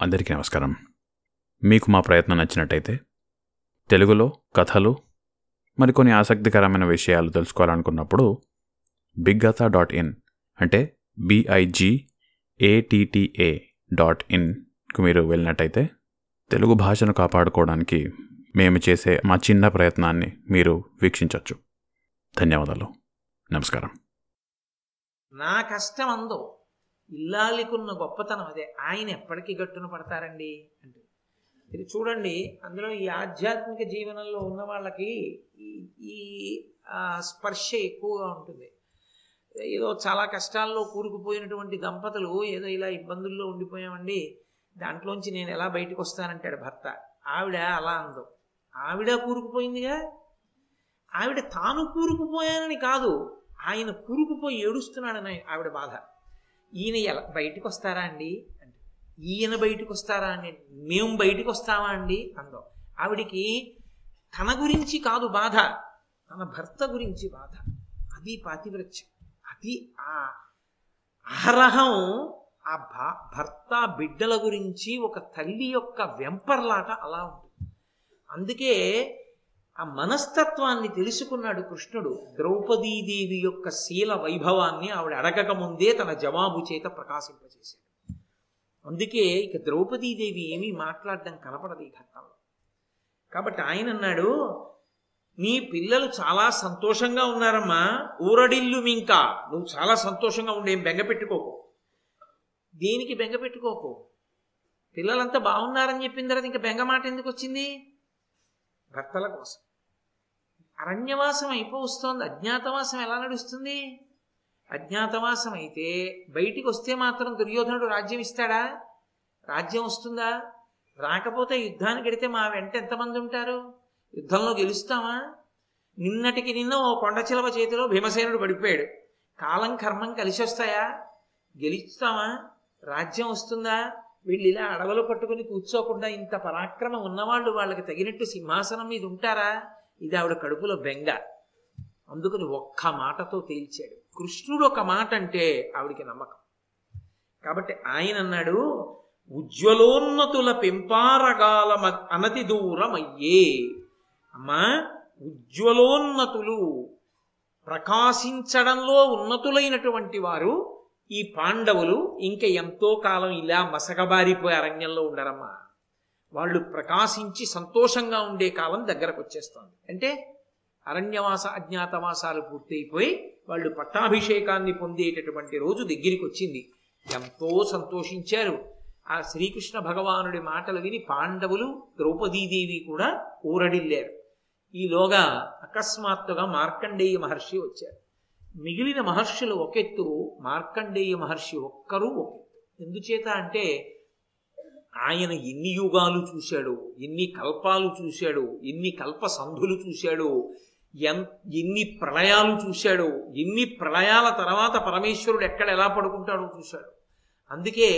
అందరికీ నమస్కారం. మీకు మా ప్రయత్నం నచ్చినట్టయితే తెలుగులో కథలు మరికొన్ని ఆసక్తికరమైన విషయాలు తెలుసుకోవాలనుకున్నప్పుడు బిగ్గత డాట్ ఇన్ అంటే బిఐజీ ఏటీటీఏ డాట్ ఇన్కు మీరు వెళ్ళినట్టయితే తెలుగు భాషను కాపాడుకోవడానికి మేము చేసే మా చిన్న ప్రయత్నాన్ని మీరు వీక్షించవచ్చు ధన్యవాదాలు. నమస్కారం. నా కష్టం అందో. ఇల్లాలికున్న గొప్పతనం అదే. ఆయన ఎప్పటికీ గట్టున పడతారండి అంటే ఇది చూడండి అందులో ఈ ఆధ్యాత్మిక జీవనంలో ఉన్న వాళ్ళకి ఈ- ఈ స్పర్శ ఎక్కువగా ఉంటుంది. ఏదో చాలా కష్టాల్లో కూరుకుపోయినటువంటి దంపతులు ఏదో ఇలా ఇబ్బందుల్లో ఉండిపోయామండి. దాంట్లోంచి నేను ఎలా బయటకు వస్తానంటాడు భర్త. ఆవిడ అలా అందం. ఆవిడ కూరుకుపోయిందిగా? ఆవిడ తాను కూరుకుపోయానని కాదు ఆయన కూరుకుపోయి ఏడుస్తున్నాడని ఆవిడ బాధ. ఈయన ఎలా బయటకు వస్తారా అండి? అంటే ఈయన బయటకు వస్తారా అండి? మేము బయటకు వస్తామా అండి? అందాం. ఆవిడికి తన గురించి కాదు బాధ. తన భర్త గురించి బాధ. అది పాతివ్రత్యం. అది ఆ అహరహం ఆ భా భర్త బిడ్డల గురించి ఒక తల్లి యొక్క వెంపర్లాట అలా ఉంటుంది. అందుకే ఆ మనస్తత్వాన్ని తెలుసుకున్నాడు కృష్ణుడు. ద్రౌపదీదేవి యొక్క శీల వైభవాన్ని ఆవిడ అడగక ముందే తన జవాబు చేత ప్రకాశింపజేశాడు. అందుకే ఇక ద్రౌపదీదేవి ఏమీ మాట్లాడడం కనపడదు ఈ ఘట్టంలో. కాబట్టి ఆయన అన్నాడు నీ పిల్లలు చాలా సంతోషంగా ఉన్నారమ్మా. ఊరడిల్లు మింకా. నువ్వు చాలా సంతోషంగా ఉండేం బెంగ పెట్టుకోకు. దేనికి బెంగ పెట్టుకోకు? పిల్లలంతా బాగున్నారని చెప్పిన తర్వాత ఇంకా బెంగ మాట ఎందుకు వచ్చింది? భర్తల కోసం. అరణ్యవాసం అయిపోవస్తోంది అజ్ఞాతవాసం ఎలా నడుస్తుంది? అజ్ఞాతవాసం అయితే బయటికి వస్తే మాత్రం దుర్యోధనుడు రాజ్యం ఇస్తాడా? రాజ్యం వస్తుందా? రాకపోతే యుద్ధానికి వెడితే మా వెంట ఎంతమంది ఉంటారు? యుద్ధంలో గెలుస్తామా? నిన్నటికి నిన్న ఓ కొండచిలవ చేతిలో భీమసేనుడు పడిపోయాడు. కాలం కర్మం కలిసి వస్తాయా? గెలుస్తామా? రాజ్యం వస్తుందా? వీళ్ళు ఇలా అడవులు పట్టుకుని కూర్చోకుండా ఇంత పరాక్రమం ఉన్నవాళ్ళు వాళ్ళకి తగినట్టు సింహాసనం మీద ఉంటారా? ఇది ఆవిడ కడుపులో బెంగ. అందుకని ఒక్క మాటతో తేల్చాడు. కృష్ణుడు ఒక మాట అంటే ఆవిడికి నమ్మకం. కాబట్టి ఆయన అన్నాడు ఉజ్వలోన్నతుల పెంపారగాల మ- అనతి దూరమయ్యే. అమ్మా ఉజ్వలోన్నతులు ప్రకాశించడంలో ఉన్నతులైనటువంటి వారు ఈ పాండవులు ఇంకా ఎంతో కాలం ఇలా మసకబారిపోయే అరణ్యంలో ఉండరమ్మా. వాళ్ళు ప్రకాశించి సంతోషంగా ఉండే కాలం దగ్గరకు వచ్చేస్తుంది అంటే అరణ్యవాస అజ్ఞాతవాసాలు పూర్తయిపోయి వాళ్ళు పట్టాభిషేకాన్ని పొందేటటువంటి రోజు దగ్గరికి వచ్చింది ఎంతో సంతోషించారు. ఆ శ్రీకృష్ణ భగవానుడి మాటలు విని పాండవులు ద్రౌపదీదేవి కూడా ఊరడిల్లారు. ఈలోగా అకస్మాత్తుగా మార్కండేయ మహర్షి వచ్చారు. మిగిలిన మహర్షులు ఒకెత్తు మార్కండేయ మహర్షి ఒక్కరూ ఒకెత్తు. ఎందుచేత అంటే ఆయన ఎన్ని యుగాలు చూశాడు ఎన్ని కల్పాలు చూశాడు ఎన్ని కల్ప సంధులు చూశాడు ఎన్ ఎన్ని ప్రళయాలు చూశాడు ఎన్ని ప్రళయాల తర్వాత పరమేశ్వరుడు ఎక్కడ ఎలా పడుకుంటాడో చూశాడు. అందుకే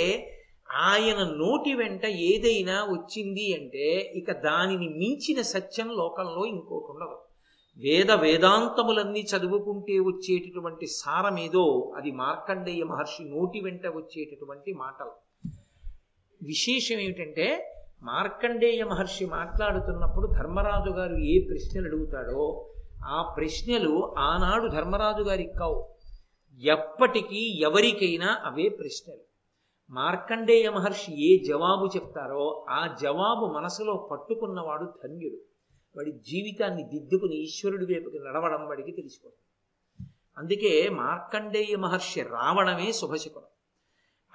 ఆయన నోటి వెంట ఏదైనా వచ్చింది అంటే ఇక దానిని మించిన సత్యం లోకంలో ఇంకోటి ఉండదు. వేద వేదాంతములన్నీ చదువుకుంటే వచ్చేటటువంటి సారమేదో అది మార్కండేయ మహర్షి నోటి వెంట వచ్చేటటువంటి మాటలు. విశేషం ఏమిటంటే మార్కండేయ మహర్షి మాట్లాడుతున్నప్పుడు ధర్మరాజు గారు ఏ ప్రశ్నలు అడుగుతాడో ఆ ప్రశ్నలు ఆనాడు ధర్మరాజు గారికి కావు. ఎప్పటికీ ఎవరికైనా అవే ప్రశ్నలు. మార్కండేయ మహర్షి ఏ జవాబు చెప్తారో ఆ జవాబు మనసులో పట్టుకున్నవాడు ధన్యుడు. వాడి జీవితాన్ని దిద్దుకుని ఈశ్వరుడి వైపుకి నడవడం వాడికి తెలిసిపోతుంది. అందుకే మార్కండేయ మహర్షి రావడమే శుభశకునం.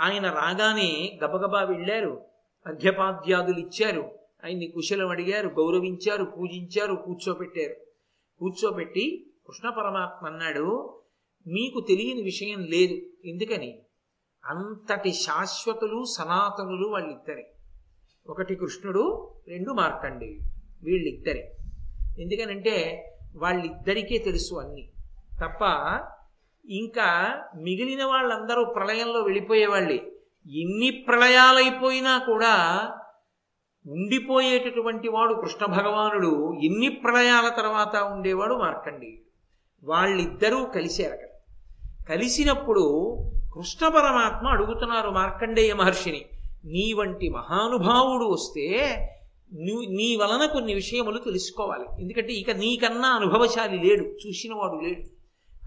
ఆయన రాగానే గబగబా వెళ్ళారు. అర్ఘ్యపాద్యాదులు ఇచ్చారు. ఆయన్ని కుశలం అడిగారు గౌరవించారు పూజించారు కూర్చోపెట్టారు. కూర్చోబెట్టి కృష్ణ పరమాత్మ అన్నాడు మీకు తెలియని విషయం లేదు. ఎందుకని? అంతటి శాశ్వతులు సనాతనులు వాళ్ళిద్దరే. ఒకటి కృష్ణుడు రెండు మార్కండి వీళ్ళిద్దరే. ఎందుకనంటే వాళ్ళిద్దరికే తెలుసు అన్నీ. తప్ప ఇంకా మిగిలిన వాళ్ళందరూ ప్రళయంలో వెళ్ళిపోయేవాళ్ళే. ఎన్ని ప్రళయాలైపోయినా కూడా ఉండిపోయేటటువంటి వాడు కృష్ణ భగవానుడు. ఎన్ని ప్రళయాల తర్వాత ఉండేవాడు మార్కండేయుడు. వాళ్ళిద్దరూ కలిశారు అక్కడ. కలిసినప్పుడు కృష్ణ పరమాత్మ అడుగుతున్నారు మార్కండేయ మహర్షిని నీ వంటి మహానుభావుడు వస్తే నువ్వు నీ వలన కొన్ని విషయములు తెలుసుకోవాలి. ఎందుకంటే ఇక నీకన్నా అనుభవశాలి లేడు చూసినవాడు లేడు.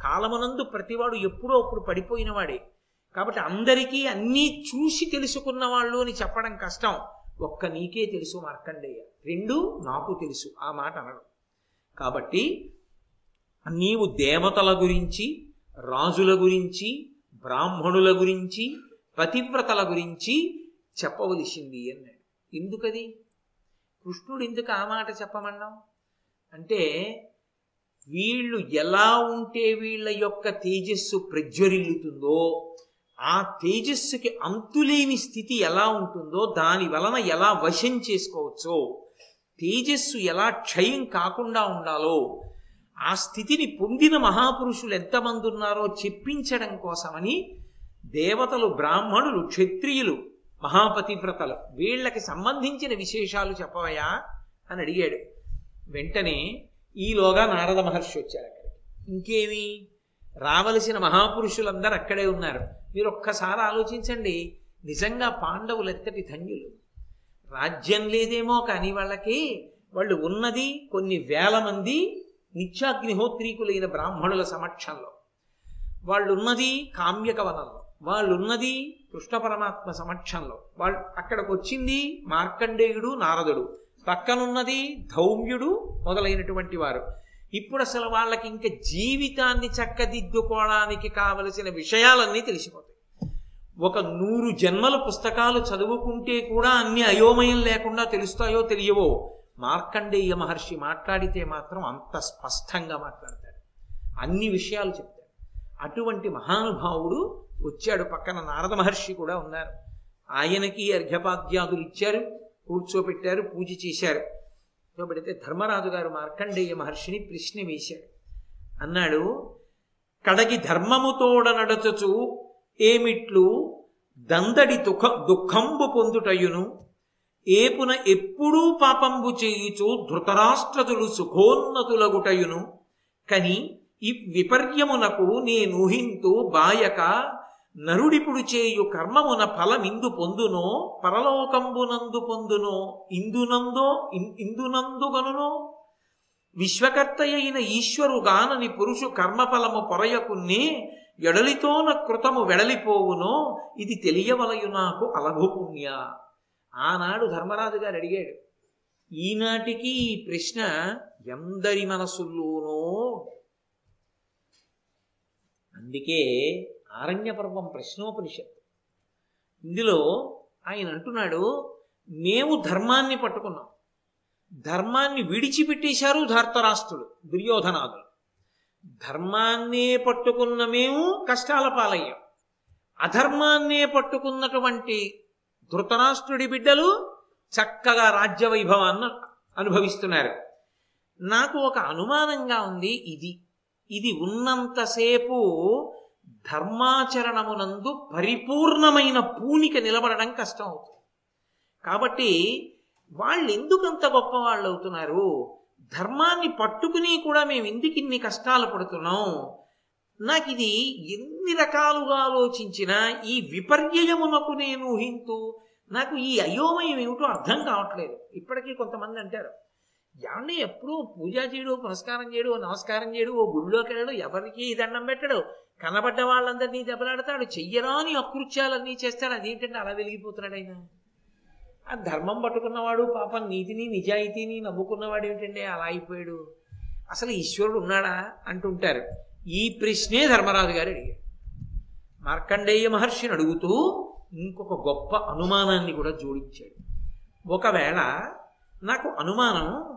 కాలమునందు ప్రతివాడు ఎప్పుడో అప్పుడు పడిపోయిన వాడే కాబట్టి అందరికీ అన్నీ చూసి తెలుసుకున్న వాళ్ళు అని చెప్పడం కష్టం. ఒక్క నీకే తెలుసు మార్కండేయ. రెండు నాకు తెలుసు. ఆ మాట అనడం. కాబట్టి నీవు దేవతల గురించి రాజుల గురించి బ్రాహ్మణుల గురించి పతివ్రతల గురించి చెప్పవలసింది అన్నాడు. ఎందుకది? కృష్ణుడు ఎందుకు ఆ మాట చెప్పమన్నాం? అంటే వీళ్ళు ఎలా ఉంటే వీళ్ళ యొక్క తేజస్సు ప్రజ్వరిల్లుతుందో ఆ తేజస్సుకి అంతులేని స్థితి ఎలా ఉంటుందో దాని వలన ఎలా వశం చేసుకోవచ్చో తేజస్సు ఎలా క్షయం కాకుండా ఉండాలో ఆ స్థితిని పొందిన మహాపురుషులు ఎంతమంది ఉన్నారో చెప్పించడం కోసమని దేవతలు బ్రాహ్మణులు క్షత్రియులు మహాపతివ్రతలు వీళ్ళకి సంబంధించిన విశేషాలు చెప్పవయా అని అడిగాడు. వెంటనే ఈలోగా నారద మహర్షి వచ్చారు అక్కడికి. ఇంకేమి? రావలసిన మహాపురుషులందరూ అక్కడే ఉన్నారు. మీరు ఒక్కసారి ఆలోచించండి నిజంగా పాండవులు ఎంతటి ధన్యులు. రాజ్యం లేదేమో కానీ వాళ్ళకి వాళ్ళు ఉన్నది కొన్ని వేల మంది నిత్యాగ్నిహోత్రీకులైన బ్రాహ్మణుల సమక్షంలో. వాళ్ళున్నది కామ్యక వనంలో వాళ్ళున్నది కృష్ణ పరమాత్మ సమక్షంలో. వాళ్ళు అక్కడికి వచ్చింది మార్కండేయుడు నారదుడు. పక్కనున్నది ధౌమ్యుడు మొదలైనటువంటి వారు. ఇప్పుడు అసలు వాళ్ళకి ఇంకా జీవితాన్ని చక్కదిద్దుకోవడానికి కావలసిన విషయాలన్నీ తెలిసిపోతాయి. ఒక నూరు జన్మల పుస్తకాలు చదువుకుంటే కూడా అన్ని అయోమయం లేకుండా తెలుస్తాయో తెలియవో మార్కండేయ మహర్షి మాట్లాడితే మాత్రం అంత స్పష్టంగా మాట్లాడతాడు. అన్ని విషయాలు చెప్తాడు. అటువంటి మహానుభావుడు వచ్చాడు. పక్కన నారద మహర్షి కూడా ఉన్నారు. ఆయనకి అర్ఘ్యపాద్యాదులు ఇచ్చారు. కూర్చోబెట్టారు పూజ చేశారు. కూర్చోబెడితే ధర్మరాజు గారు మార్కండేయ మహర్షిని ప్రశ్న వేశాడు అన్నాడు కడగి ధర్మముతోడ నడచచు ఏమిట్లు? దందడి దుఃఖ దుఃఖంబు పొందుటయును. ఏపున ఎప్పుడూ పాపంబు చేయుచు ధృతరాష్ట్రతులు సుఖోన్నతులగుటయును. కని ఈ విపర్యమునకు నేనుహింతు బాయక నరుడిపుడు చేయు కర్మమున ఫలమిందు పొందునో పరలోకంబునందు పొందునో ఇందునందో ఇందునందుగనునో విశ్వకర్తయైన ఈశ్వరుగానని పురుషు కర్మఫలము పొరయకున్నే ఎడలితోన కృతము వెడలిపోవునో ఇది తెలియవలయు నాకు అలభుపుణ్య ఆనాడు ధర్మరాజు గారు అడిగాడు ఈనాటికి ఈ ప్రశ్న ఎందరి మనసుల్లోనో? అందుకే ఆరణ్య పర్వం ప్రశ్నోపనిషత్ ఇందులో ఆయన అంటున్నాడు మేము ధర్మాన్ని పట్టుకున్నాం. ధర్మాన్ని విడిచిపెట్టేశారు ధార్తరాష్ట్రుడు దుర్యోధనాదులు. ధర్మాన్నే పట్టుకున్న మేము కష్టాల పాలయ్యాం. అధర్మాన్నే పట్టుకున్నటువంటి ధృతరాష్ట్రుడి బిడ్డలు చక్కగా రాజ్య వైభవాన్ని అనుభవిస్తున్నారు. నాకు ఒక అనుమానంగా ఉంది ఇది. ఇది ఉన్నంతసేపు ధర్మాచరణమునందు పరిపూర్ణమైన పూనిక నిలబడడం కష్టం అవుతుంది కాబట్టి వాళ్ళు ఎందుకు అంత గొప్ప వాళ్ళు అవుతున్నారు ధర్మాన్ని పట్టుకుని కూడా మేము ఎందుకు ఇన్ని కష్టాలు పడుతున్నాం? నాకు ఇది ఎన్ని రకాలుగా ఆలోచించినా ఈ విపర్యయమునకు నేను ఊహింతూ నాకు ఈ అయోమయం ఏమిటో అర్థం కావట్లేదు. ఇప్పటికీ కొంతమంది అంటారు ఎవరిని ఎప్పుడూ పూజ చేయడు పునస్కారం చేయడు నమస్కారం చేయడు ఓ గుళ్ళోకి వెళ్ళడు ఎవరికి దండం పెట్టడు. కనబడ్డ వాళ్ళందరినీ దెబ్బలాడతాడు చెయ్యరాని అకృత్యాలన్నీ చేస్తాడు. అదేంటంటే అలా వెలిగిపోతున్నాడు ఆయన. ఆ ధర్మం పట్టుకున్నవాడు పాపం నీతిని నిజాయితీని నమ్ముకున్నవాడు ఏమిటండి అలా అయిపోయాడు. అసలు ఈశ్వరుడు ఉన్నాడా అంటుంటారు. ఈ ప్రశ్నే ధర్మరాజు గారు అడిగారు. మార్కండేయ మహర్షిని అడుగుతూ ఇంకొక గొప్ప అనుమానాన్ని కూడా జోడించాడు. ఒకవేళ నాకు అనుమానం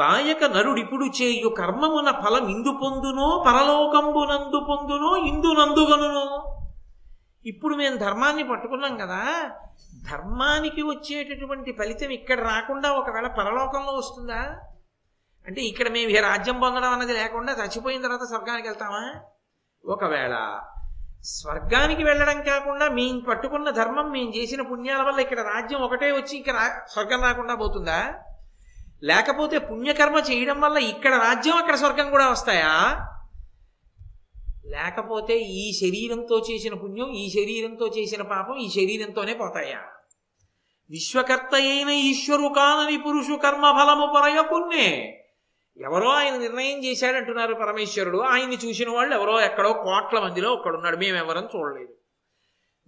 బాయక నరుడిప్పుడు చేయు కర్మమున ఫలం ఇందు పొందునో పరలోకంబునందు పొందునో ఇందునందుగనునో ఇప్పుడు మేము ధర్మాన్ని పట్టుకున్నాం కదా ధర్మానికి వచ్చేటటువంటి ఫలితం ఇక్కడ రాకుండా ఒకవేళ పరలోకంలో వస్తుందా? అంటే ఇక్కడ మేము ఏ రాజ్యం పొందడం అన్నది లేకుండా చచ్చిపోయిన తర్వాత స్వర్గానికి వెళ్తామా? ఒకవేళ స్వర్గానికి వెళ్ళడం కాకుండా మేము పట్టుకున్న ధర్మం మేము చేసిన పుణ్యాల వల్ల ఇక్కడ రాజ్యం ఒకటే వచ్చి ఇక్కడ స్వర్గం రాకుండా పోతుందా? లేకపోతే పుణ్యకర్మ చేయడం వల్ల ఇక్కడ రాజ్యం అక్కడ స్వర్గం కూడా వస్తాయా? లేకపోతే ఈ శరీరంతో చేసిన పుణ్యం ఈ శరీరంతో చేసిన పాపం ఈ శరీరంతోనే పోతాయా? విశ్వకర్త అయిన ఈశ్వరు కానని పురుషు కర్మ ఫలము పరయకున్నే ఎవరో ఆయన నిర్ణయం చేశాడంటున్నారు పరమేశ్వరుడు. ఆయన్ని చూసిన వాళ్ళు ఎవరో ఎక్కడో కోట్ల మందిలో ఒక్కడున్నాడు. మేమెవరం చూడలేదు.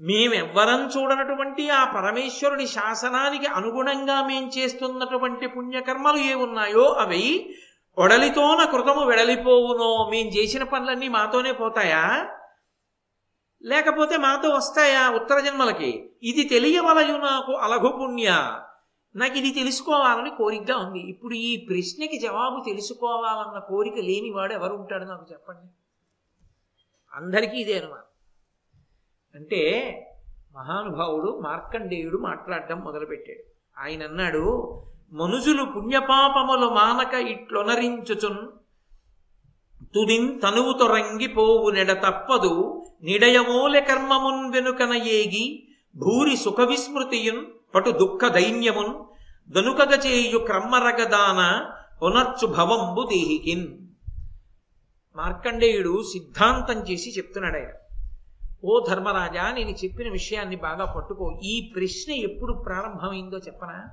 మేమెవ్వరం చూడనటువంటి ఆ పరమేశ్వరుడి శాసనానికి అనుగుణంగా మేం చేస్తున్నటువంటి పుణ్యకర్మలు ఏ ఉన్నాయో అవి ఒడలితోన కృతము వెడలిపోవునో మేం చేసిన పనులన్నీ మాతోనే పోతాయా? లేకపోతే మాతో వస్తాయా ఉత్తర జన్మలకి? ఇది తెలియవలయు నాకు అలఘు పుణ్య. నాకు ఇది తెలుసుకోవాలని కోరికగా ఉంది. ఇప్పుడు ఈ ప్రశ్నకి జవాబు తెలుసుకోవాలన్న కోరిక లేనివాడు ఎవరు ఉంటాడు నాకు చెప్పండి? అందరికీ ఇదే అనుమానం. అంటే మహానుభావుడు మార్కండేయుడు మాట్లాడటం మొదలుపెట్టాడు. ఆయన అన్నాడు మనుజులు పుణ్యపాపములు మానక ఇట్లొనరించుచున్ తుదిన్ తనువు తొరంగిపోవు నెడ తప్పదు నిడయమూల కర్మమున్ వెనుకన ఏగి భూరి సుఖ విస్మృతియున్ పటు దుఃఖ దైన్యమున్ దనుకగ చేయు క్రమ్మరగదాన పునర్చు భవంబు దేహికిన్. మార్కండేయుడు సిద్ధాంతం చేసి చెప్తున్నాడు ఆయన. ఓ ధర్మరాజా నేను చెప్పిన విషయాన్ని బాగా పట్టుకో. ఈ ప్రశ్న ఎప్పుడు ప్రారంభమైందో చెప్పనా?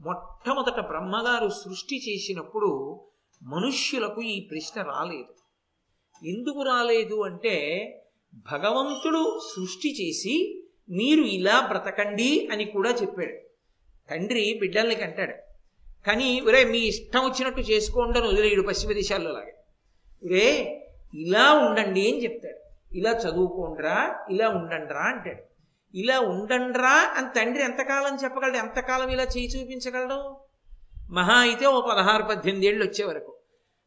మొట్టమొదట బ్రహ్మగారు సృష్టి చేసినప్పుడు మనుష్యులకు ఈ ప్రశ్న రాలేదు. ఎందుకు రాలేదు అంటే భగవంతుడు సృష్టి చేసి మీరు ఇలా బ్రతకండి అని కూడా చెప్పాడు. తండ్రి బిడ్డల్ని కంటాడు. కానీ ఒరే మీ ఇష్టం వచ్చినట్టు చేసుకోండి అని వదిలేడు పశ్చిమ దేశాల్లో లాగా ఒరే ఇలా ఉండండి అని చెప్తాడు. ఇలా చదువుకోండిరా ఇలా ఉండండిరా అంటాడు. ఇలా ఉండండిరా అని తండ్రి ఎంతకాలం చెప్పగలడు? ఎంతకాలం ఇలా చేయి చూపించగలడు? మహా అయితే ఓ పదహారు పద్దెనిమిది ఏళ్ళు వచ్చే వరకు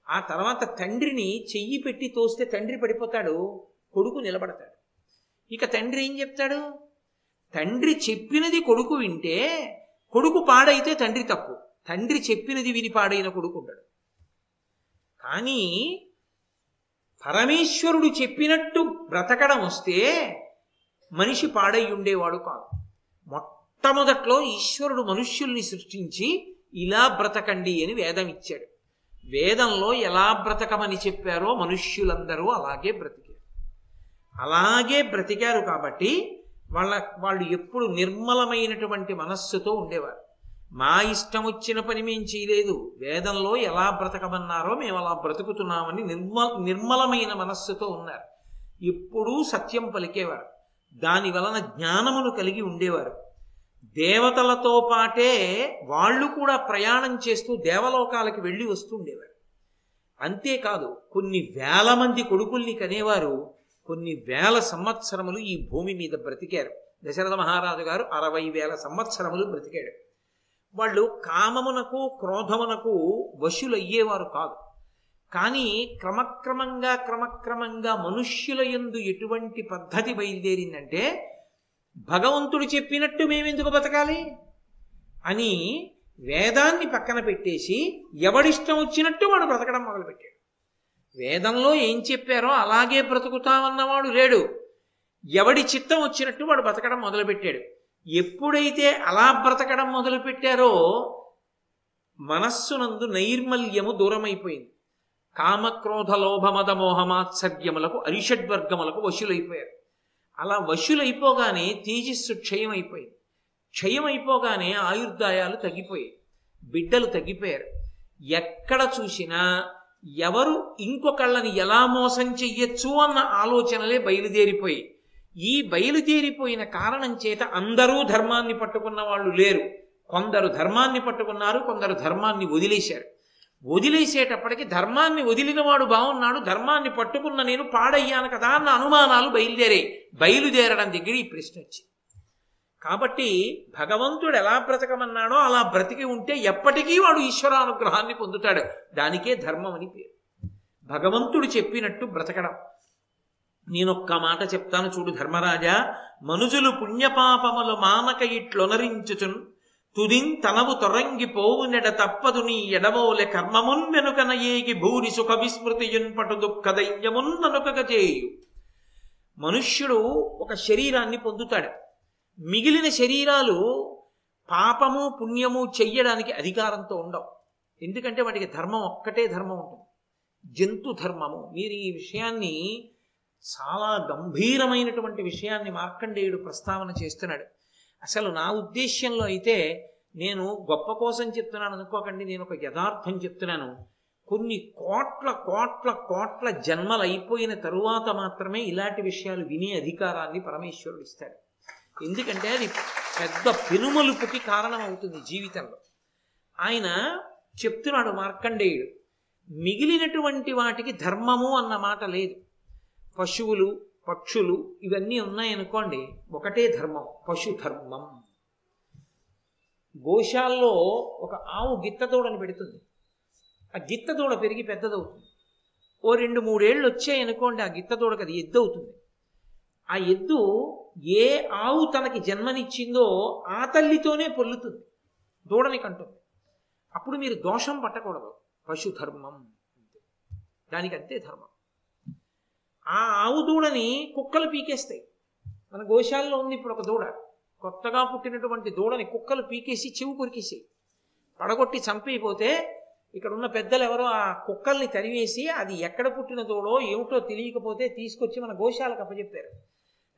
ఆ తర్వాత తండ్రిని చెయ్యి పెట్టి తోస్తే తండ్రి పడిపోతాడు కొడుకు నిలబడతాడు. ఇక తండ్రి ఏం చెప్తాడు? తండ్రి చెప్పినది కొడుకు వింటే కొడుకు పాడైతే తండ్రి తప్పు. తండ్రి చెప్పినది విని పాడైన కొడుకు ఉంటాడు కానీ పరమేశ్వరుడు చెప్పినట్టు బ్రతకడం వస్తే మనిషి పాడై ఉండేవాడు కాదు. మొట్టమొదట్లో ఈశ్వరుడు మనుష్యుల్ని సృష్టించి ఇలా బ్రతకండి అని వేదం ఇచ్చాడు. వేదంలో ఎలా బ్రతకమని చెప్పారో మనుష్యులందరూ అలాగే బ్రతికారు. అలాగే బ్రతికారు కాబట్టి వాళ్ళ వాళ్ళు ఎప్పుడు నిర్మలమైనటువంటి మనస్సుతో ఉండేవారు. మా ఇష్టం వచ్చిన పని మేము చేయలేదు. వేదంలో ఎలా బ్రతకమన్నారో మేము అలా బ్రతుకుతున్నామని నిర్మ నిర్మలమైన మనస్సుతో ఉన్నారు. ఎప్పుడూ సత్యం పలికేవారు. దాని వలన జ్ఞానమును కలిగి ఉండేవారు. దేవతలతో పాటే వాళ్ళు కూడా ప్రయాణం చేస్తూ దేవలోకాలకి వెళ్ళి వస్తూ ఉండేవారు. అంతేకాదు కొన్ని వేల మంది కొడుకుల్ని కనేవారు. కొన్ని వేల సంవత్సరములు ఈ భూమి మీద బ్రతికారు. దశరథ మహారాజు గారు అరవై వేల సంవత్సరములు బ్రతికాడు. వాళ్ళు కామమునకు క్రోధమునకు వశులయ్యేవారు కాదు. కానీ క్రమక్రమంగా క్రమక్రమంగా మనుష్యుల యందు ఎటువంటి పద్ధతి బయలుదేరిందంటే భగవంతుడు చెప్పినట్టు మేమెందుకు బతకాలి? అని వేదాన్ని పక్కన పెట్టేసి ఎవడిష్టం వచ్చినట్టు వాడు బ్రతకడం మొదలుపెట్టాడు. వేదంలో ఏం చెప్పారో అలాగే బ్రతుకుతామన్నవాడు లేడు. ఎవడి చిత్తం వచ్చినట్టు వాడు బ్రతకడం మొదలుపెట్టాడు. ఎప్పుడైతే అలా బ్రతకడం మొదలుపెట్టారో మనస్సునందు నైర్మల్యము దూరమైపోయింది. కామక్రోధ లోభమద మోహమాత్సర్యములకు అరిషడ్వర్గములకు వశులైపోయారు. అలా వశులైపోగానే తేజస్సు క్షయమైపోయింది. క్షయమైపోగానే ఆయుర్దాయాలు తగ్గిపోయాయి. బిడ్డలు తగ్గిపోయారు. ఎక్కడ చూసినా ఎవరు ఇంకొకళ్ళని ఎలా మోసం చెయ్యొచ్చు అన్న ఆలోచనలే బయలుదేరిపోయి ఈ బయలుదేరిపోయిన కారణం చేత అందరూ ధర్మాన్ని పట్టుకున్న వాళ్ళు లేరు. కొందరు ధర్మాన్ని పట్టుకున్నారు కొందరు ధర్మాన్ని వదిలేశారు. వదిలేసేటప్పటికి ధర్మాన్ని వదిలినవాడు బాగున్నాడు ధర్మాన్ని పట్టుకున్న నేను పాడయ్యాను కదా అన్న అనుమానాలు బయలుదేరాయి. బయలుదేరడం దగ్గర ఈ ప్రశ్న వచ్చింది. కాబట్టి భగవంతుడు ఎలా బ్రతకమన్నాడో అలా బ్రతికి ఉంటే ఎప్పటికీ వాడు ఈశ్వరానుగ్రహాన్ని పొందుతాడు. దానికే ధర్మం అని పేరు. భగవంతుడు చెప్పినట్టు బ్రతకడం. నేనొక్క మాట చెప్తాను చూడు ధర్మరాజా. మనుజులు పుణ్యపాపములు మానక ఇట్లొనరించుచున్ తుదిన్ తనవు తొరంగిపోవు నెడ తప్పదు నీ ఎడవోలె కర్మమున్ వెనుకన ఏగి భూరి సుఖ విస్మృతియున్ పటు దుఃఖ దైన్యమున్ ననుకగ చేయు. మనుష్యుడు ఒక శరీరాన్ని పొందుతాడు. మిగిలిన శరీరాలు పాపము పుణ్యము చెయ్యడానికి అధికారంతో ఉండవు. ఎందుకంటే వాటికి ధర్మం ఒక్కటే ధర్మం ఉంటుంది. జంతు ధర్మము. మీరు ఈ విషయాన్ని చాలా గంభీరమైనటువంటి విషయాన్ని మార్కండేయుడు ప్రస్తావన చేస్తున్నాడు. అసలు నా ఉద్దేశ్యంలో అయితే నేను గొప్ప కోసం చెప్తున్నాను అనుకోకండి నేను ఒక యథార్థం చెప్తున్నాను. కొన్ని కోట్ల కోట్ల కోట్ల జన్మలు అయిపోయిన తరువాత మాత్రమే ఇలాంటి విషయాలు వినే అధికారాన్ని పరమేశ్వరుడు ఇస్తాడు. ఎందుకంటే అది పెద్ద పెనుమలుపుకి కారణమవుతుంది జీవితంలో. ఆయన చెప్తున్నాడు మార్కండేయుడు మిగిలినటువంటి వాటికి ధర్మము అన్న మాట లేదు. పశువులు పక్షులు ఇవన్నీ ఉన్నాయనుకోండి ఒకటే ధర్మం పశు ధర్మం గోశాల్లో ఒక ఆవు గిత్తదూడను పెడుతుంది. ఆ గిత్తదూడ పెరిగి పెద్దదవుతుంది. ఓ రెండు మూడేళ్ళు వచ్చాయనుకోండి ఆ గిత్తదూడకి అది ఎద్దు అవుతుంది ఆ ఎద్దు ఏ ఆవు తనకి జన్మనిచ్చిందో ఆ తల్లితోనే పొల్లుతుంది దూడని కంటుంది. అప్పుడు మీరు దోషం పట్టకూడదు. పశుధర్మం. దానికి అంతే ధర్మం. ఆ ఆవు దూడని కుక్కలు పీకేస్తాయి. మన గోశాలలో ఉంది ఇప్పుడు ఒక దూడ. కొత్తగా పుట్టినటువంటి దూడని కుక్కలు పీకేసి చెవు కొరికేసి పడగొట్టి చంపిపోతే ఇక్కడ ఉన్న పెద్దలు ఎవరో ఆ కుక్కల్ని తరివేసి అది ఎక్కడ పుట్టిన దూడో ఏమిటో తెలియకపోతే తీసుకొచ్చి మన గోశాలకు అప్పచెప్పారు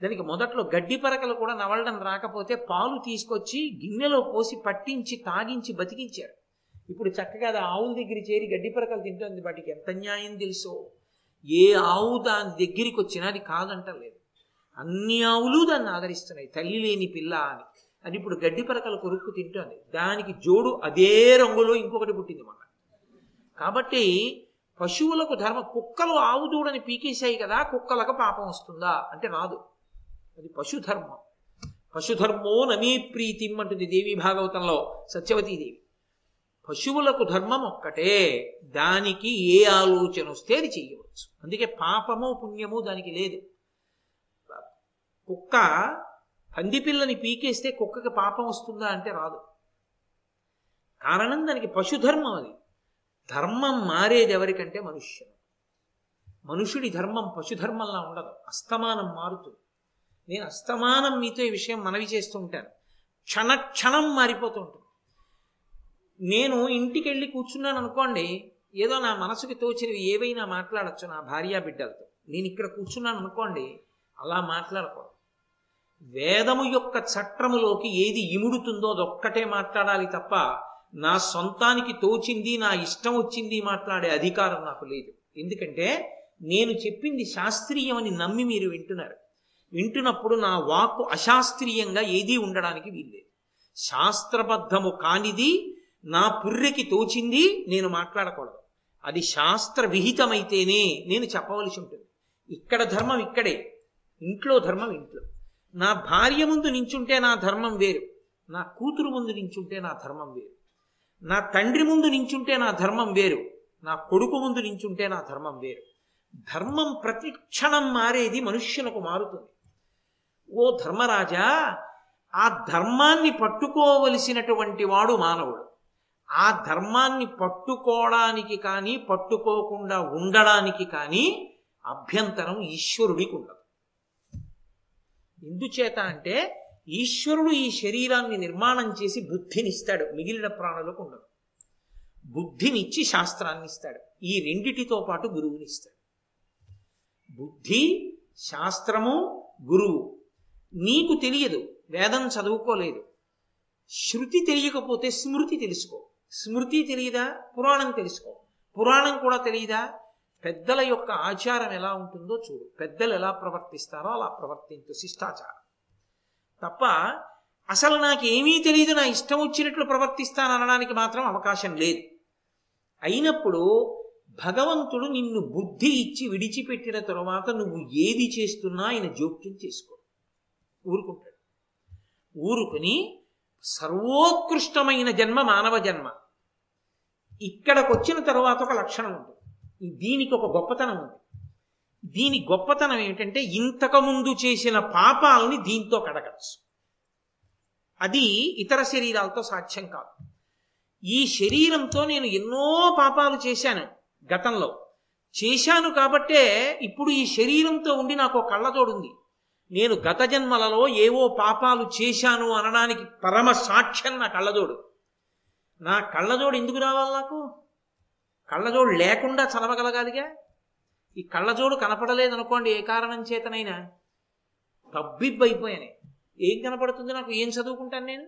దానికి మొదట్లో గడ్డి పరకలు కూడా నవలడం రాకపోతే పాలు తీసుకొచ్చి గిన్నెలో పోసి పట్టించి తాగించి బతికించారు. ఇప్పుడు చక్కగా అది ఆవుల దగ్గర చేరి గడ్డి పరకలు తింటుంది వాటికి. ఎంత న్యాయం తెలుసో? ఏ ఆవు దాని దగ్గరికి వచ్చినా అది కాదంటలేదు. అన్ని ఆవులు దాన్ని ఆదరిస్తున్నాయి. తల్లి లేని పిల్ల అని. అది ఇప్పుడు గడ్డి పరకలు కొరుక్కు తింటుంది. దానికి జోడు అదే రంగులో ఇంకొకటి పుట్టింది మన కాబట్టి పశువులకు ధర్మ కుక్కలు ఆవు దూడని పీకేశాయి కదా కుక్కలకు పాపం వస్తుందా అంటే రాదు. అది పశుధర్మం. పశుధర్మో నమీ ప్రీతిం అంటుంది దేవి భాగవతంలో సత్యవతీదేవి పశువులకు ధర్మం ఒక్కటే దానికి ఏ ఆలోచన వస్తే అది చేయవచ్చు. అందుకే పాపము పుణ్యము దానికి లేదు. కుక్క పందిపిల్లని పీకేస్తే కుక్కకి పాపం వస్తుందా అంటే రాదు. కారణం దానికి పశుధర్మం అది. ధర్మం మారేది ఎవరికంటే మనుష్యుడు. మనుషుడి ధర్మం పశుధర్మంలా ఉండదు. అస్తమానం మారుతుంది. నేను అస్తమానం మీతో ఈ విషయం మనవి చేస్తూ ఉంటాను. క్షణ క్షణం మారిపోతూ ఉంటుంది. నేను ఇంటికి వెళ్ళి కూర్చున్నాను అనుకోండి ఏదో నా మనసుకి తోచినవి ఏవైనా మాట్లాడచ్చు నా భార్యా బిడ్డలతో. నేను ఇక్కడ కూర్చున్నాను అనుకోండి అలా మాట్లాడకూడదు. వేదము యొక్క చట్రములోకి ఏది ఇముడుతుందో అదొక్కటే మాట్లాడాలి తప్ప నా సొంతానికి తోచింది నా ఇష్టం వచ్చింది మాట్లాడే అధికారం నాకు లేదు. ఎందుకంటే నేను చెప్పింది శాస్త్రీయమని నమ్మి మీరు వింటున్నారు. వింటున్నప్పుడు నా వాక్కు అశాస్త్రీయంగా ఏదీ ఉండడానికి వీల్లేదు. శాస్త్రబద్ధము కానిది నా పుర్రెకి తోచింది నేను మాట్లాడకూడదు. అది శాస్త్ర విహితమైతేనే నేను చెప్పవలసి ఉంటుంది. ఇక్కడ ధర్మం ఇక్కడే. ఇంట్లో ధర్మం ఇంట్లో. నా భార్య ముందు నించుంటే నా ధర్మం వేరు. నా కూతురు ముందు నించుంటే నా ధర్మం వేరు. నా తండ్రి ముందు నించుంటే నా ధర్మం వేరు. నా కొడుకు ముందు నించుంటే నా ధర్మం వేరు. ధర్మం ప్రతి క్షణం మారేది మనుష్యులకు మారుతుంది. ఓ ధర్మరాజా ఆ ధర్మాన్ని పట్టుకోవలసినటువంటి వాడు మానవుడు. ఆ ధర్మాన్ని పట్టుకోవడానికి కానీ పట్టుకోకుండా ఉండడానికి కానీ అభ్యంతరం ఈశ్వరుడికి ఉండదు. ఎందుచేత అంటే ఈశ్వరుడు ఈ శరీరాన్ని నిర్మాణం చేసి బుద్ధినిస్తాడు మిగిలిన ప్రాణులకు ఉండదు. బుద్ధినిచ్చి శాస్త్రాన్ని ఇస్తాడు ఈ రెండిటితో పాటు గురువునిస్తాడు. బుద్ధి శాస్త్రము గురువు. నీకు తెలియదు వేదం చదువుకోలేదు. శృతి తెలియకపోతే స్మృతి తెలుసుకో. స్మృతి తెలియదా? పురాణం తెలుసుకో. పురాణం కూడా తెలియదా? పెద్దల యొక్క ఆచారం ఎలా ఉంటుందో చూడు. పెద్దలు ఎలా ప్రవర్తిస్తారో అలా ప్రవర్తించు శిష్టాచారం. తప్ప అసలు నాకేమీ తెలియదు నా ఇష్టం వచ్చినట్లు ప్రవర్తిస్తాను అనడానికి మాత్రం అవకాశం లేదు. అయినప్పుడు భగవంతుడు నిన్ను బుద్ధి ఇచ్చి విడిచిపెట్టిన తరువాత నువ్వు ఏది చేస్తున్నా ఆయన జోక్యం చేసుకో. ఊరుకుంటాడు. ఊరుకుని సర్వోత్కృష్టమైన జన్మ మానవ జన్మ. ఇక్కడికి వచ్చిన తర్వాత ఒక లక్షణం ఉంది. దీనికి ఒక గొప్పతనం ఉంది. దీని గొప్పతనం ఏమిటంటే ఇంతకుముందు చేసిన పాపాలని దీంతో కడగచ్చు. అది ఇతర శరీరాలతో సాధ్యం కాదు. ఈ శరీరంతో నేను ఎన్నో పాపాలు చేశాను గతంలో. చేశాను కాబట్టే ఇప్పుడు ఈ శరీరంతో ఉండి నాకు ఒక కళ్ళతోడుంది నేను గత జన్మలలో ఏవో పాపాలు చేశాను అనడానికి పరమ సాక్ష్యం నా కళ్ళజోడు. నా కళ్ళజోడు ఎందుకు రావాలి నాకు? కళ్ళజోడు లేకుండా చదవగలగాలిగా? ఈ కళ్ళజోడు కనపడలేదనుకోండి ఏ కారణం చేతనైనా? తబ్బిబ్బైపోయాను ఏం కనపడుతుంది నాకు? ఏం చదువుకుంటాను నేను?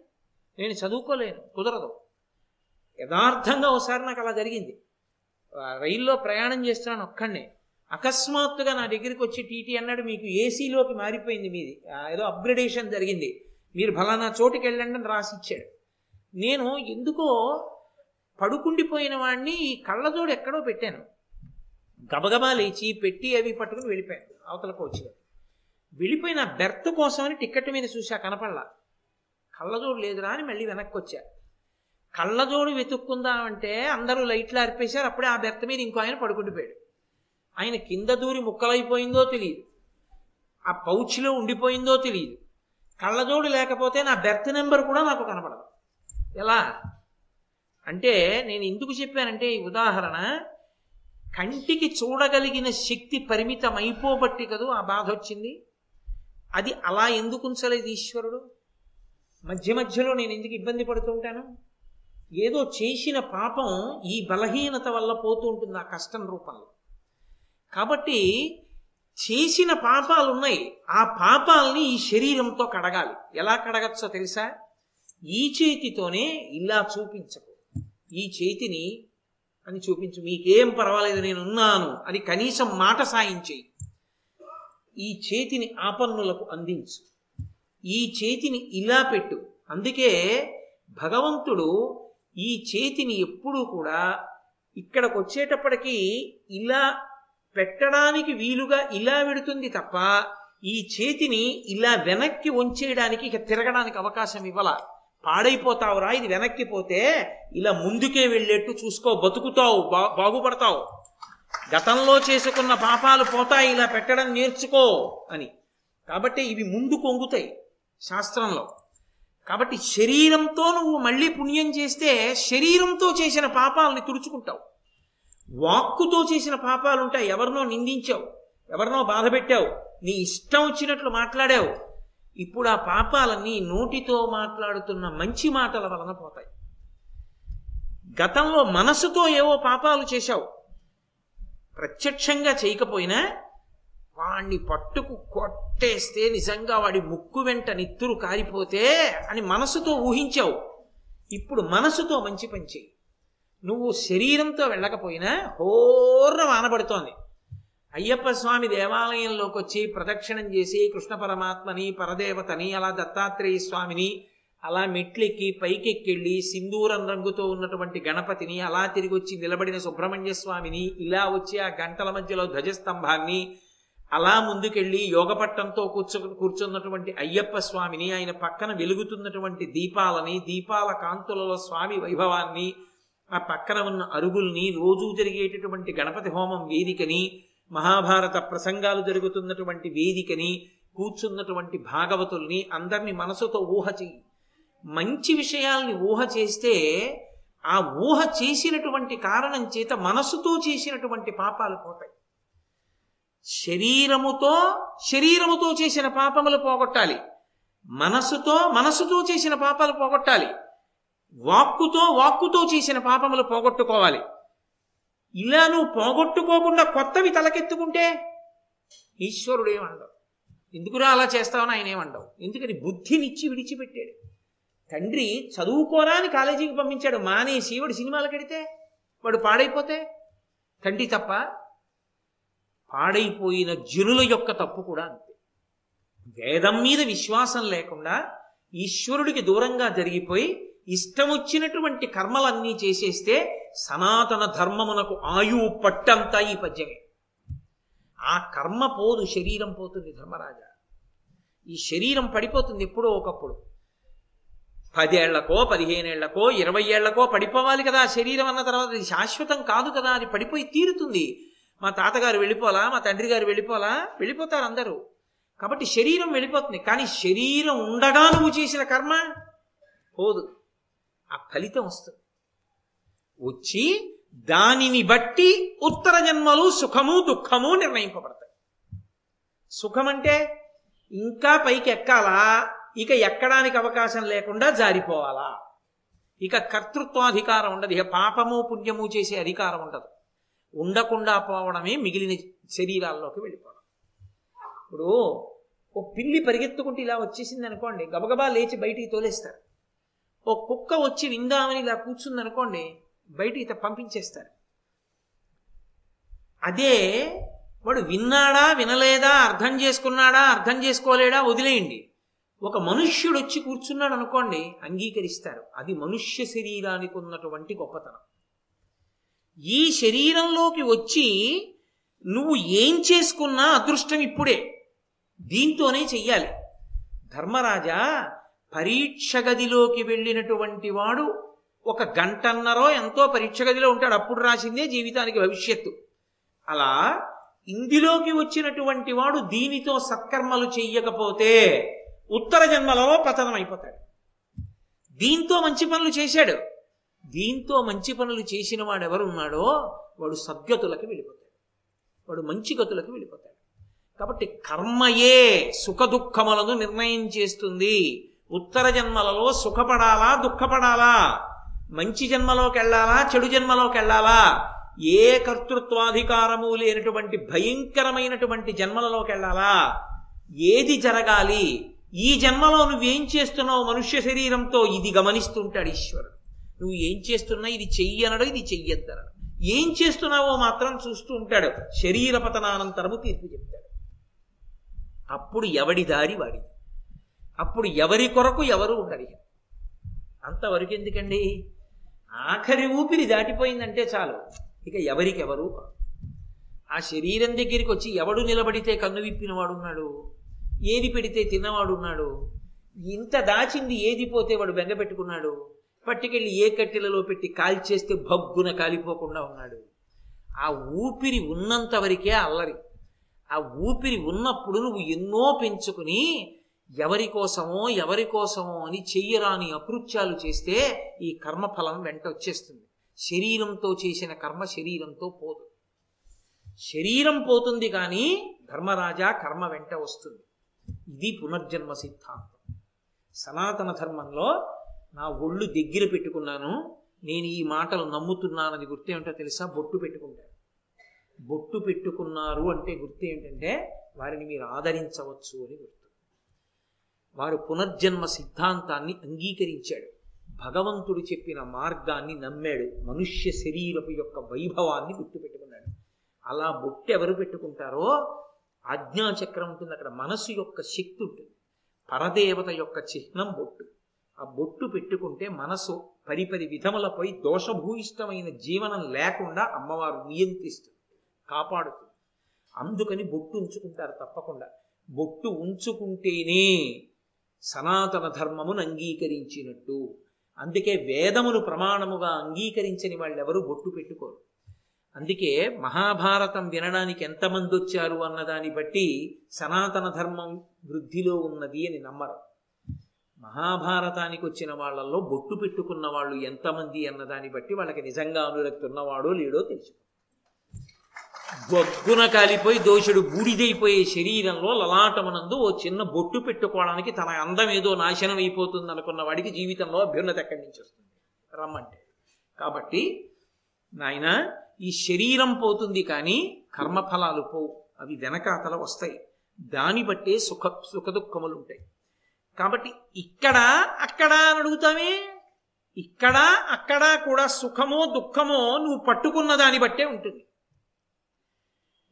నేను చదువుకోలేను కుదరదు. యథార్థంగా ఒకసారి నాకు అలా జరిగింది. రైల్లో ప్రయాణం చేస్తున్నాను ఒక్కడే అకస్మాత్తుగా నా దగ్గరికి వచ్చి టీటీ అన్నాడు మీకు ఏసీలోకి మారిపోయింది మీది. ఏదో అప్గ్రేడేషన్ జరిగింది. మీరు ఫలానా చోటుకి వెళ్ళండి అని రాసి ఇచ్చాడు నేను ఎందుకో పడుకుండిపోయిన వాడిని ఈ కళ్ళజోడు ఎక్కడో పెట్టాను. గబగబా లేచి పెట్టి అవి పట్టుకుని వెళ్ళిపోయాను అవతలకు వచ్చాడు వెళ్ళిపోయిన బెర్త్ కోసమని టికెట్ మీద చూసా కనపడలా. కళ్ళజోడు లేదురా అని మళ్ళీ వెనక్కి వచ్చా కళ్ళజోడు వెతుక్కుందామంటే అందరూ లైట్లు అర్పేశారు అప్పుడే ఆ బెర్త్ మీద ఇంకో ఆయన పడుకుండిపోయాడు. ఆయన కింద దూరి ముక్కలైపోయిందో తెలియదు ఆ పౌచ్లో ఉండిపోయిందో తెలియదు కళ్ళజోడు లేకపోతే నా బెర్త్ నెంబర్ కూడా నాకు కనపడదు. ఎలా? అంటే నేను ఎందుకు చెప్పానంటే ఈ ఉదాహరణ కంటికి చూడగలిగిన శక్తి పరిమితం అయిపోబట్టి కదూ ఆ బాధ వచ్చింది? అది అలా ఎందుకు ఉంచలేదు ఈశ్వరుడు? మధ్య మధ్యలో నేను ఎందుకు ఇబ్బంది పడుతుంటాను ఏదో చేసిన పాపం ఈ బలహీనత వల్ల పోతూ ఉంటుంది ఆ కష్టం రూపంలో. కాబట్టి చేసిన పాపాలు ఉన్నాయి ఆ పాపాలని ఈ శరీరంతో కడగాలి. ఎలా కడగచ్చో తెలుసా? ఈ చేతితోనే ఇలా చూపించకు. ఈ చేతిని అని చూపించు. మీకేం పర్వాలేదు నేను ఉన్నాను అని కనీసం మాట సాయం చేయి. ఈ చేతిని ఆపన్నులకు అందించు. ఈ చేతిని ఇలా పెట్టు. అందుకే భగవంతుడు ఈ చేతిని ఎప్పుడూ కూడా ఇక్కడికి వచ్చేటప్పటికీ ఇలా పెట్టడానికి వీలుగా ఇలా పెడుతుంది తప్ప ఈ చేతిని ఇలా వెనక్కి వంచేయడానికి ఇక తిరగడానికి అవకాశం ఇవ్వాల. పాడైపోతావురా ఇది వెనక్కి పోతే ఇలా ముందుకే వెళ్ళేట్టు చూసుకో బతుకుతావు బా- బాగుపడతావు. గతంలో చేసుకున్న పాపాలు పోతాయి ఇలా పెట్టడం నేర్చుకో అని. కాబట్టి ఇవి ముందు కొంగుతాయి శాస్త్రంలో. కాబట్టి శరీరంతో నువ్వు మళ్ళీ పుణ్యం చేస్తే శరీరంతో చేసిన పాపాలని తుడుచుకుంటావు. వాక్కుతో చేసిన పాపాలు ఉంటాయి ఎవరినో నిందించావు. ఎవరినో బాధ పెట్టావు. నీ ఇష్టం వచ్చినట్లు మాట్లాడావు. ఇప్పుడు ఆ పాపాలన్నీ నోటితో మాట్లాడుతున్న మంచి మాటల వలన పోతాయి. గతంలో మనసుతో ఏవో పాపాలు చేశావు. ప్రత్యక్షంగా చేయకపోయినా వాణ్ణి పట్టుకు కొట్టేస్తే నిజంగా వాడి ముక్కు వెంట నిత్తురు కారిపోతే అని మనసుతో ఊహించావు. ఇప్పుడు మనసుతో మంచి పని చేయి. నువ్వు శరీరంతో వెళ్ళకపోయినా హోర్ర వానబడుతోంది అయ్యప్ప స్వామి దేవాలయంలోకి వచ్చి ప్రదక్షిణం చేసి కృష్ణ పరమాత్మని పరదేవతని అలా దత్తాత్రేయ స్వామిని అలా మెట్లెక్కి పైకెక్కెళ్ళి సింధూరం రంగుతో ఉన్నటువంటి గణపతిని అలా తిరిగి వచ్చి నిలబడిన సుబ్రహ్మణ్య స్వామిని ఇలా వచ్చి ఆ గంటల మధ్యలో ధ్వజస్తంభాన్ని అలా ముందుకెళ్ళి యోగపట్టంతో కూర్చో కూర్చున్నటువంటి అయ్యప్ప స్వామిని ఆయన పక్కన వెలుగుతున్నటువంటి దీపాలని దీపాల కాంతులలో స్వామి వైభవాన్ని ఆ పక్కన ఉన్న అరుగుల్ని రోజూ జరిగేటటువంటి గణపతి హోమం వేదికని మహాభారత ప్రసంగాలు జరుగుతున్నటువంటి వేదికని కూర్చున్నటువంటి భాగవతుల్ని అందరినీ మనసుతో ఊహ చెయ్యి. మంచి విషయాల్ని ఊహ చేస్తే ఆ ఊహ చేసినటువంటి కారణం చేత మనసుతో చేసినటువంటి పాపాలు పోతాయి. శరీరముతో శరీరముతో చేసిన పాపములు పోగొట్టాలి. మనసుతో మనసుతో చేసిన పాపాలు పోగొట్టాలి. వాక్కుతో వాక్కుతో చేసిన పాపములు పోగొట్టుకోవాలి. ఇలా నువ్వు పోగొట్టుకోకుండా కొత్తవి తలకెత్తుకుంటే ఈశ్వరుడు ఏమండవు ఎందుకురా అలా చేస్తావని ఆయన ఏమండవు ఎందుకని బుద్ధినిచ్చి విడిచిపెట్టాడు? తండ్రి చదువుకోరా అని కాలేజీకి పంపించాడు. మానేసి వాడు సినిమాలకు కడితే వాడు పాడైపోతే తండ్రి తప్ప పాడైపోయిన జనుల యొక్క తప్పు కూడా అంతే. వేదం మీద విశ్వాసం లేకుండా ఈశ్వరుడికి దూరంగా జరిగిపోయి ఇష్టం వచ్చినటువంటి కర్మలన్నీ చేసేస్తే సనాతన ధర్మమునకు ఆయువు పట్టంతా ఈ పద్యమే. ఆ కర్మ పోదు శరీరం పోతుంది ధర్మరాజా. ఈ శరీరం పడిపోతుంది ఎప్పుడో ఒకప్పుడు. పదేళ్ళకో పదిహేనేళ్ళకో ఇరవై ఏళ్ళకో పడిపోవాలి కదా శరీరం అన్న తర్వాత అది శాశ్వతం కాదు కదా అది పడిపోయి తీరుతుంది. మా తాతగారు వెళ్ళిపోలా మా తండ్రి గారు వెళ్ళిపోలా వెళ్ళిపోతారు అందరూ. కాబట్టి శరీరం వెళ్ళిపోతుంది. కానీ శరీరం ఉండగా నువ్వు చేసిన కర్మ పోదు. ఆ ఫలితం వస్తుంది. వచ్చి దానిని బట్టి ఉత్తర జన్మలు సుఖము దుఃఖము నిర్ణయింపబడతాయి. సుఖం అంటే ఇంకా పైకి ఎక్కాలా? ఇక ఎక్కడానికి అవకాశం లేకుండా జారిపోవాలా? ఇక కర్తృత్వాధికారం ఉండదు. ఇక పాపము పుణ్యము చేసే అధికారం ఉండదు. ఉండకుండా పోవడమే మిగిలిన శరీరాల్లోకి వెళ్ళిపోవడం. ఇప్పుడు ఓ పిల్లి పరిగెత్తుకుంటూ ఇలా వచ్చేసింది అనుకోండి గబగబా లేచి బయటికి తోలేస్తారు. ఓ కుక్క వచ్చి విందామని ఇలా కూర్చుంది అనుకోండి బయటికి ఇత పంపించేస్తారు అదే వాడు విన్నాడా వినలేదా అర్థం చేసుకున్నాడా అర్థం చేసుకోలేడా వదిలేయండి. ఒక మనుష్యుడు వచ్చి కూర్చున్నాడు అనుకోండి అంగీకరిస్తారు. అది మనుష్య శరీరానికి ఉన్నటువంటి గొప్పతనం. ఈ శరీరంలోకి వచ్చి నువ్వు ఏం చేసుకున్నా అదృష్టం ఇప్పుడే. దీంతోనే చెయ్యాలి. ధర్మరాజా పరీక్ష గదిలోకి వెళ్ళినటువంటి వాడు ఒక గంటన్నరో ఎంతో పరీక్ష గదిలో ఉంటాడు. అప్పుడు రాసిందే జీవితానికి భవిష్యత్తు. అలా ఇందులోకి వచ్చినటువంటి వాడు దీనితో సత్కర్మలు చెయ్యకపోతే ఉత్తర జన్మలలో పతనం అయిపోతాడు దీంతో మంచి పనులు చేశాడు. దీంతో మంచి పనులు చేసిన వాడు ఎవరున్నాడో వాడు సద్గతులకు వెళ్ళిపోతాడు. వాడు మంచి గతులకు వెళ్ళిపోతాడు. కాబట్టి కర్మయే సుఖ దుఃఖములను నిర్ణయం చేస్తుంది. ఉత్తర జన్మలలో సుఖపడాలా దుఃఖపడాలా? మంచి జన్మలోకి వెళ్ళాలా చెడు జన్మలోకి వెళ్ళాలా ఏ కర్తృత్వాధికారము లేనటువంటి భయంకరమైనటువంటి జన్మలలోకి వెళ్ళాలా ఏది జరగాలి? ఈ జన్మలో నువ్వేం చేస్తున్నావు మనుష్య శరీరంతో? ఇది గమనిస్తుంటాడు ఈశ్వరుడు. నువ్వు ఏం చేస్తున్నా ఇది చెయ్యనడు ఇది చెయ్యొద్దనడు ఏం చేస్తున్నావో మాత్రం చూస్తూ ఉంటాడు. శరీర పతనానంతరము తీర్పు చెప్తాడు. అప్పుడు ఎవడి దారి వాడిది? అప్పుడు ఎవరి కొరకు ఎవరు ఉండరు అంతవరకు ఎందుకండి? ఆఖరి ఊపిరి దాటిపోయిందంటే చాలు. ఇక ఎవరికెవరు? ఆ శరీరం దగ్గరికి వచ్చి ఎవడు నిలబడితే కన్ను విప్పినవాడున్నాడు ఏది పెడితే తిన్నవాడున్నాడు? ఇంత దాచింది ఏది పోతే వాడు బెంగపెట్టుకున్నాడు పట్టుకెళ్ళి ఏ కట్టెలలో పెట్టి కాల్చేస్తే భగ్గున కాలిపోకుండా ఉన్నాడు? ఆ ఊపిరి ఉన్నంత వరకే అల్లరి. ఆ ఊపిరి ఉన్నప్పుడు నువ్వు ఎన్నో పెంచుకుని ఎవరి కోసమో ఎవరి కోసమో అని చెయ్యరాని అకృత్యాలు చేస్తే ఈ కర్మఫలం వెంట వచ్చేస్తుంది. శరీరంతో చేసిన కర్మ శరీరంతో పోదు. శరీరం పోతుంది కానీ ధర్మరాజా కర్మ వెంట వస్తుంది. ఇది పునర్జన్మ సిద్ధాంతం. సనాతన ధర్మంలో నా ఒళ్ళు దగ్గర పెట్టుకున్నాను నేను ఈ మాటలు నమ్ముతున్నానని గుర్తేమిటో తెలుసా? బొట్టు పెట్టుకుంటాను బొట్టు పెట్టుకున్నారు అంటే గుర్తు ఏంటంటే వారిని మీరు ఆదరించవచ్చు అని గుర్తు. వారు పునర్జన్మ సిద్ధాంతాన్ని అంగీకరించాడు. భగవంతుడు చెప్పిన మార్గాన్ని నమ్మాడు. మనుష్య శరీరపు యొక్క వైభవాన్ని గుర్తుపెట్టుకున్నాడు. అలా బొట్టు ఎవరు పెట్టుకుంటారో ఆజ్ఞాచక్రం ఉంటుంది. అక్కడ మనసు యొక్క శక్తి ఉంటుంది. పరదేవత యొక్క చిహ్నం బొట్టు. ఆ బొట్టు పెట్టుకుంటే మనసు పరిపరి విధములపై దోషభూయిష్టమైన జీవనం లేకుండా అమ్మవారు నియంత్రిస్తుంది. కాపాడుతుంది. అందుకని బొట్టు ఉంచుకుంటారు తప్పకుండా. బొట్టు ఉంచుకుంటేనే సనాతన ధర్మమును అంగీకరించినట్టు. అందుకే వేదమును ప్రమాణముగా అంగీకరించని వాళ్ళెవరూ బొట్టు పెట్టుకోరు. అందుకే మహాభారతం వినడానికి ఎంతమంది వచ్చారు అన్నదాన్ని బట్టి సనాతన ధర్మం వృద్ధిలో ఉన్నది అని నమ్మరు. మహాభారతానికి వచ్చిన వాళ్ళల్లో బొట్టు పెట్టుకున్న వాళ్ళు ఎంతమంది అన్నదాన్ని బట్టి వాళ్ళకి నిజంగా అనురక్తి ఉన్నవాడో లేడో తెలుసు. గొగ్గున కాలిపోయి దోషుడు బూడిదైపోయే శరీరంలో లలాటమనందు ఓ చిన్న బొట్టు పెట్టుకోవడానికి తన అందం ఏదో నాశనం అయిపోతుంది అనుకున్న వాడికి జీవితంలో అభ్యున్నత ఎక్కడి నుంచి వస్తుంది? రమ్మంటే. కాబట్టి నాయన ఈ శరీరం పోతుంది కానీ కర్మఫలాలు పోవు. అవి వెనకాతల వస్తాయి. దాన్ని బట్టే సుఖ సుఖ దుఃఖములు ఉంటాయి కాబట్టి ఇక్కడ అక్కడ అని అడుగుతామే? ఇక్కడ అక్కడ కూడా సుఖమో దుఃఖమో నువ్వు పట్టుకున్న దాన్ని బట్టే ఉంటుంది.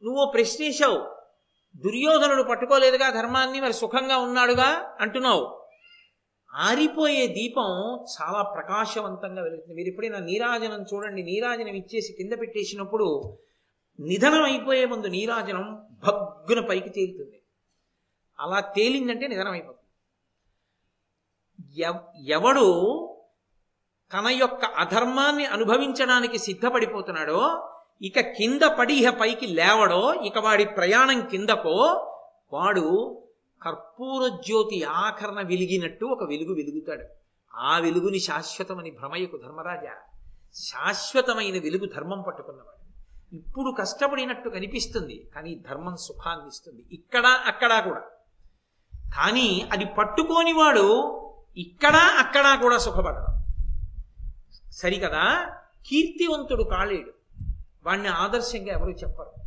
నువ్వు ప్రశ్నించావు. దుర్యోధనుడు పట్టుకోలేదుగా ధర్మాన్ని మరి సుఖంగా ఉన్నాడుగా అంటున్నావు. ఆరిపోయే దీపం చాలా ప్రకాశవంతంగా వెలుగుతుంది. మీరు ఎప్పుడైనా నీరాజనం చూడండి. నీరాజనం ఇచ్చేసి కింద పెట్టేసినప్పుడు నిధనం అయిపోయే ముందు నీరాజనం భగ్గున పైకి తేలుతుంది. అలా తేలిందంటే నిధనం అయిపోతుంది. ఎవ్- ఎవడు తన యొక్క అధర్మాన్ని అనుభవించడానికి సిద్ధపడిపోతున్నాడో ఇక కింద పడిహ పైకి లేవడో ఇక వాడి ప్రయాణం కిందకో వాడు కర్పూర జ్యోతి ఆకరణ వెలిగినట్టు ఒక వెలుగు వెలుగుతాడు. ఆ వెలుగుని శాశ్వతమని భ్రమయకు ధర్మరాజా. శాశ్వతమైన వెలుగు ధర్మం పట్టుకున్నవాడు. ఇప్పుడు కష్టపడినట్టు కనిపిస్తుంది కానీ ధర్మం సుఖాన్ని ఇస్తుంది. ఇక్కడ అక్కడ కూడా. కానీ అది పట్టుకోని వాడు ఇక్కడ అక్కడ కూడా సుఖపడడం. సరికదా? కీర్తివంతుడు కాలేడు. వాడిని ఆదర్శంగా ఎవరు చెప్పరు.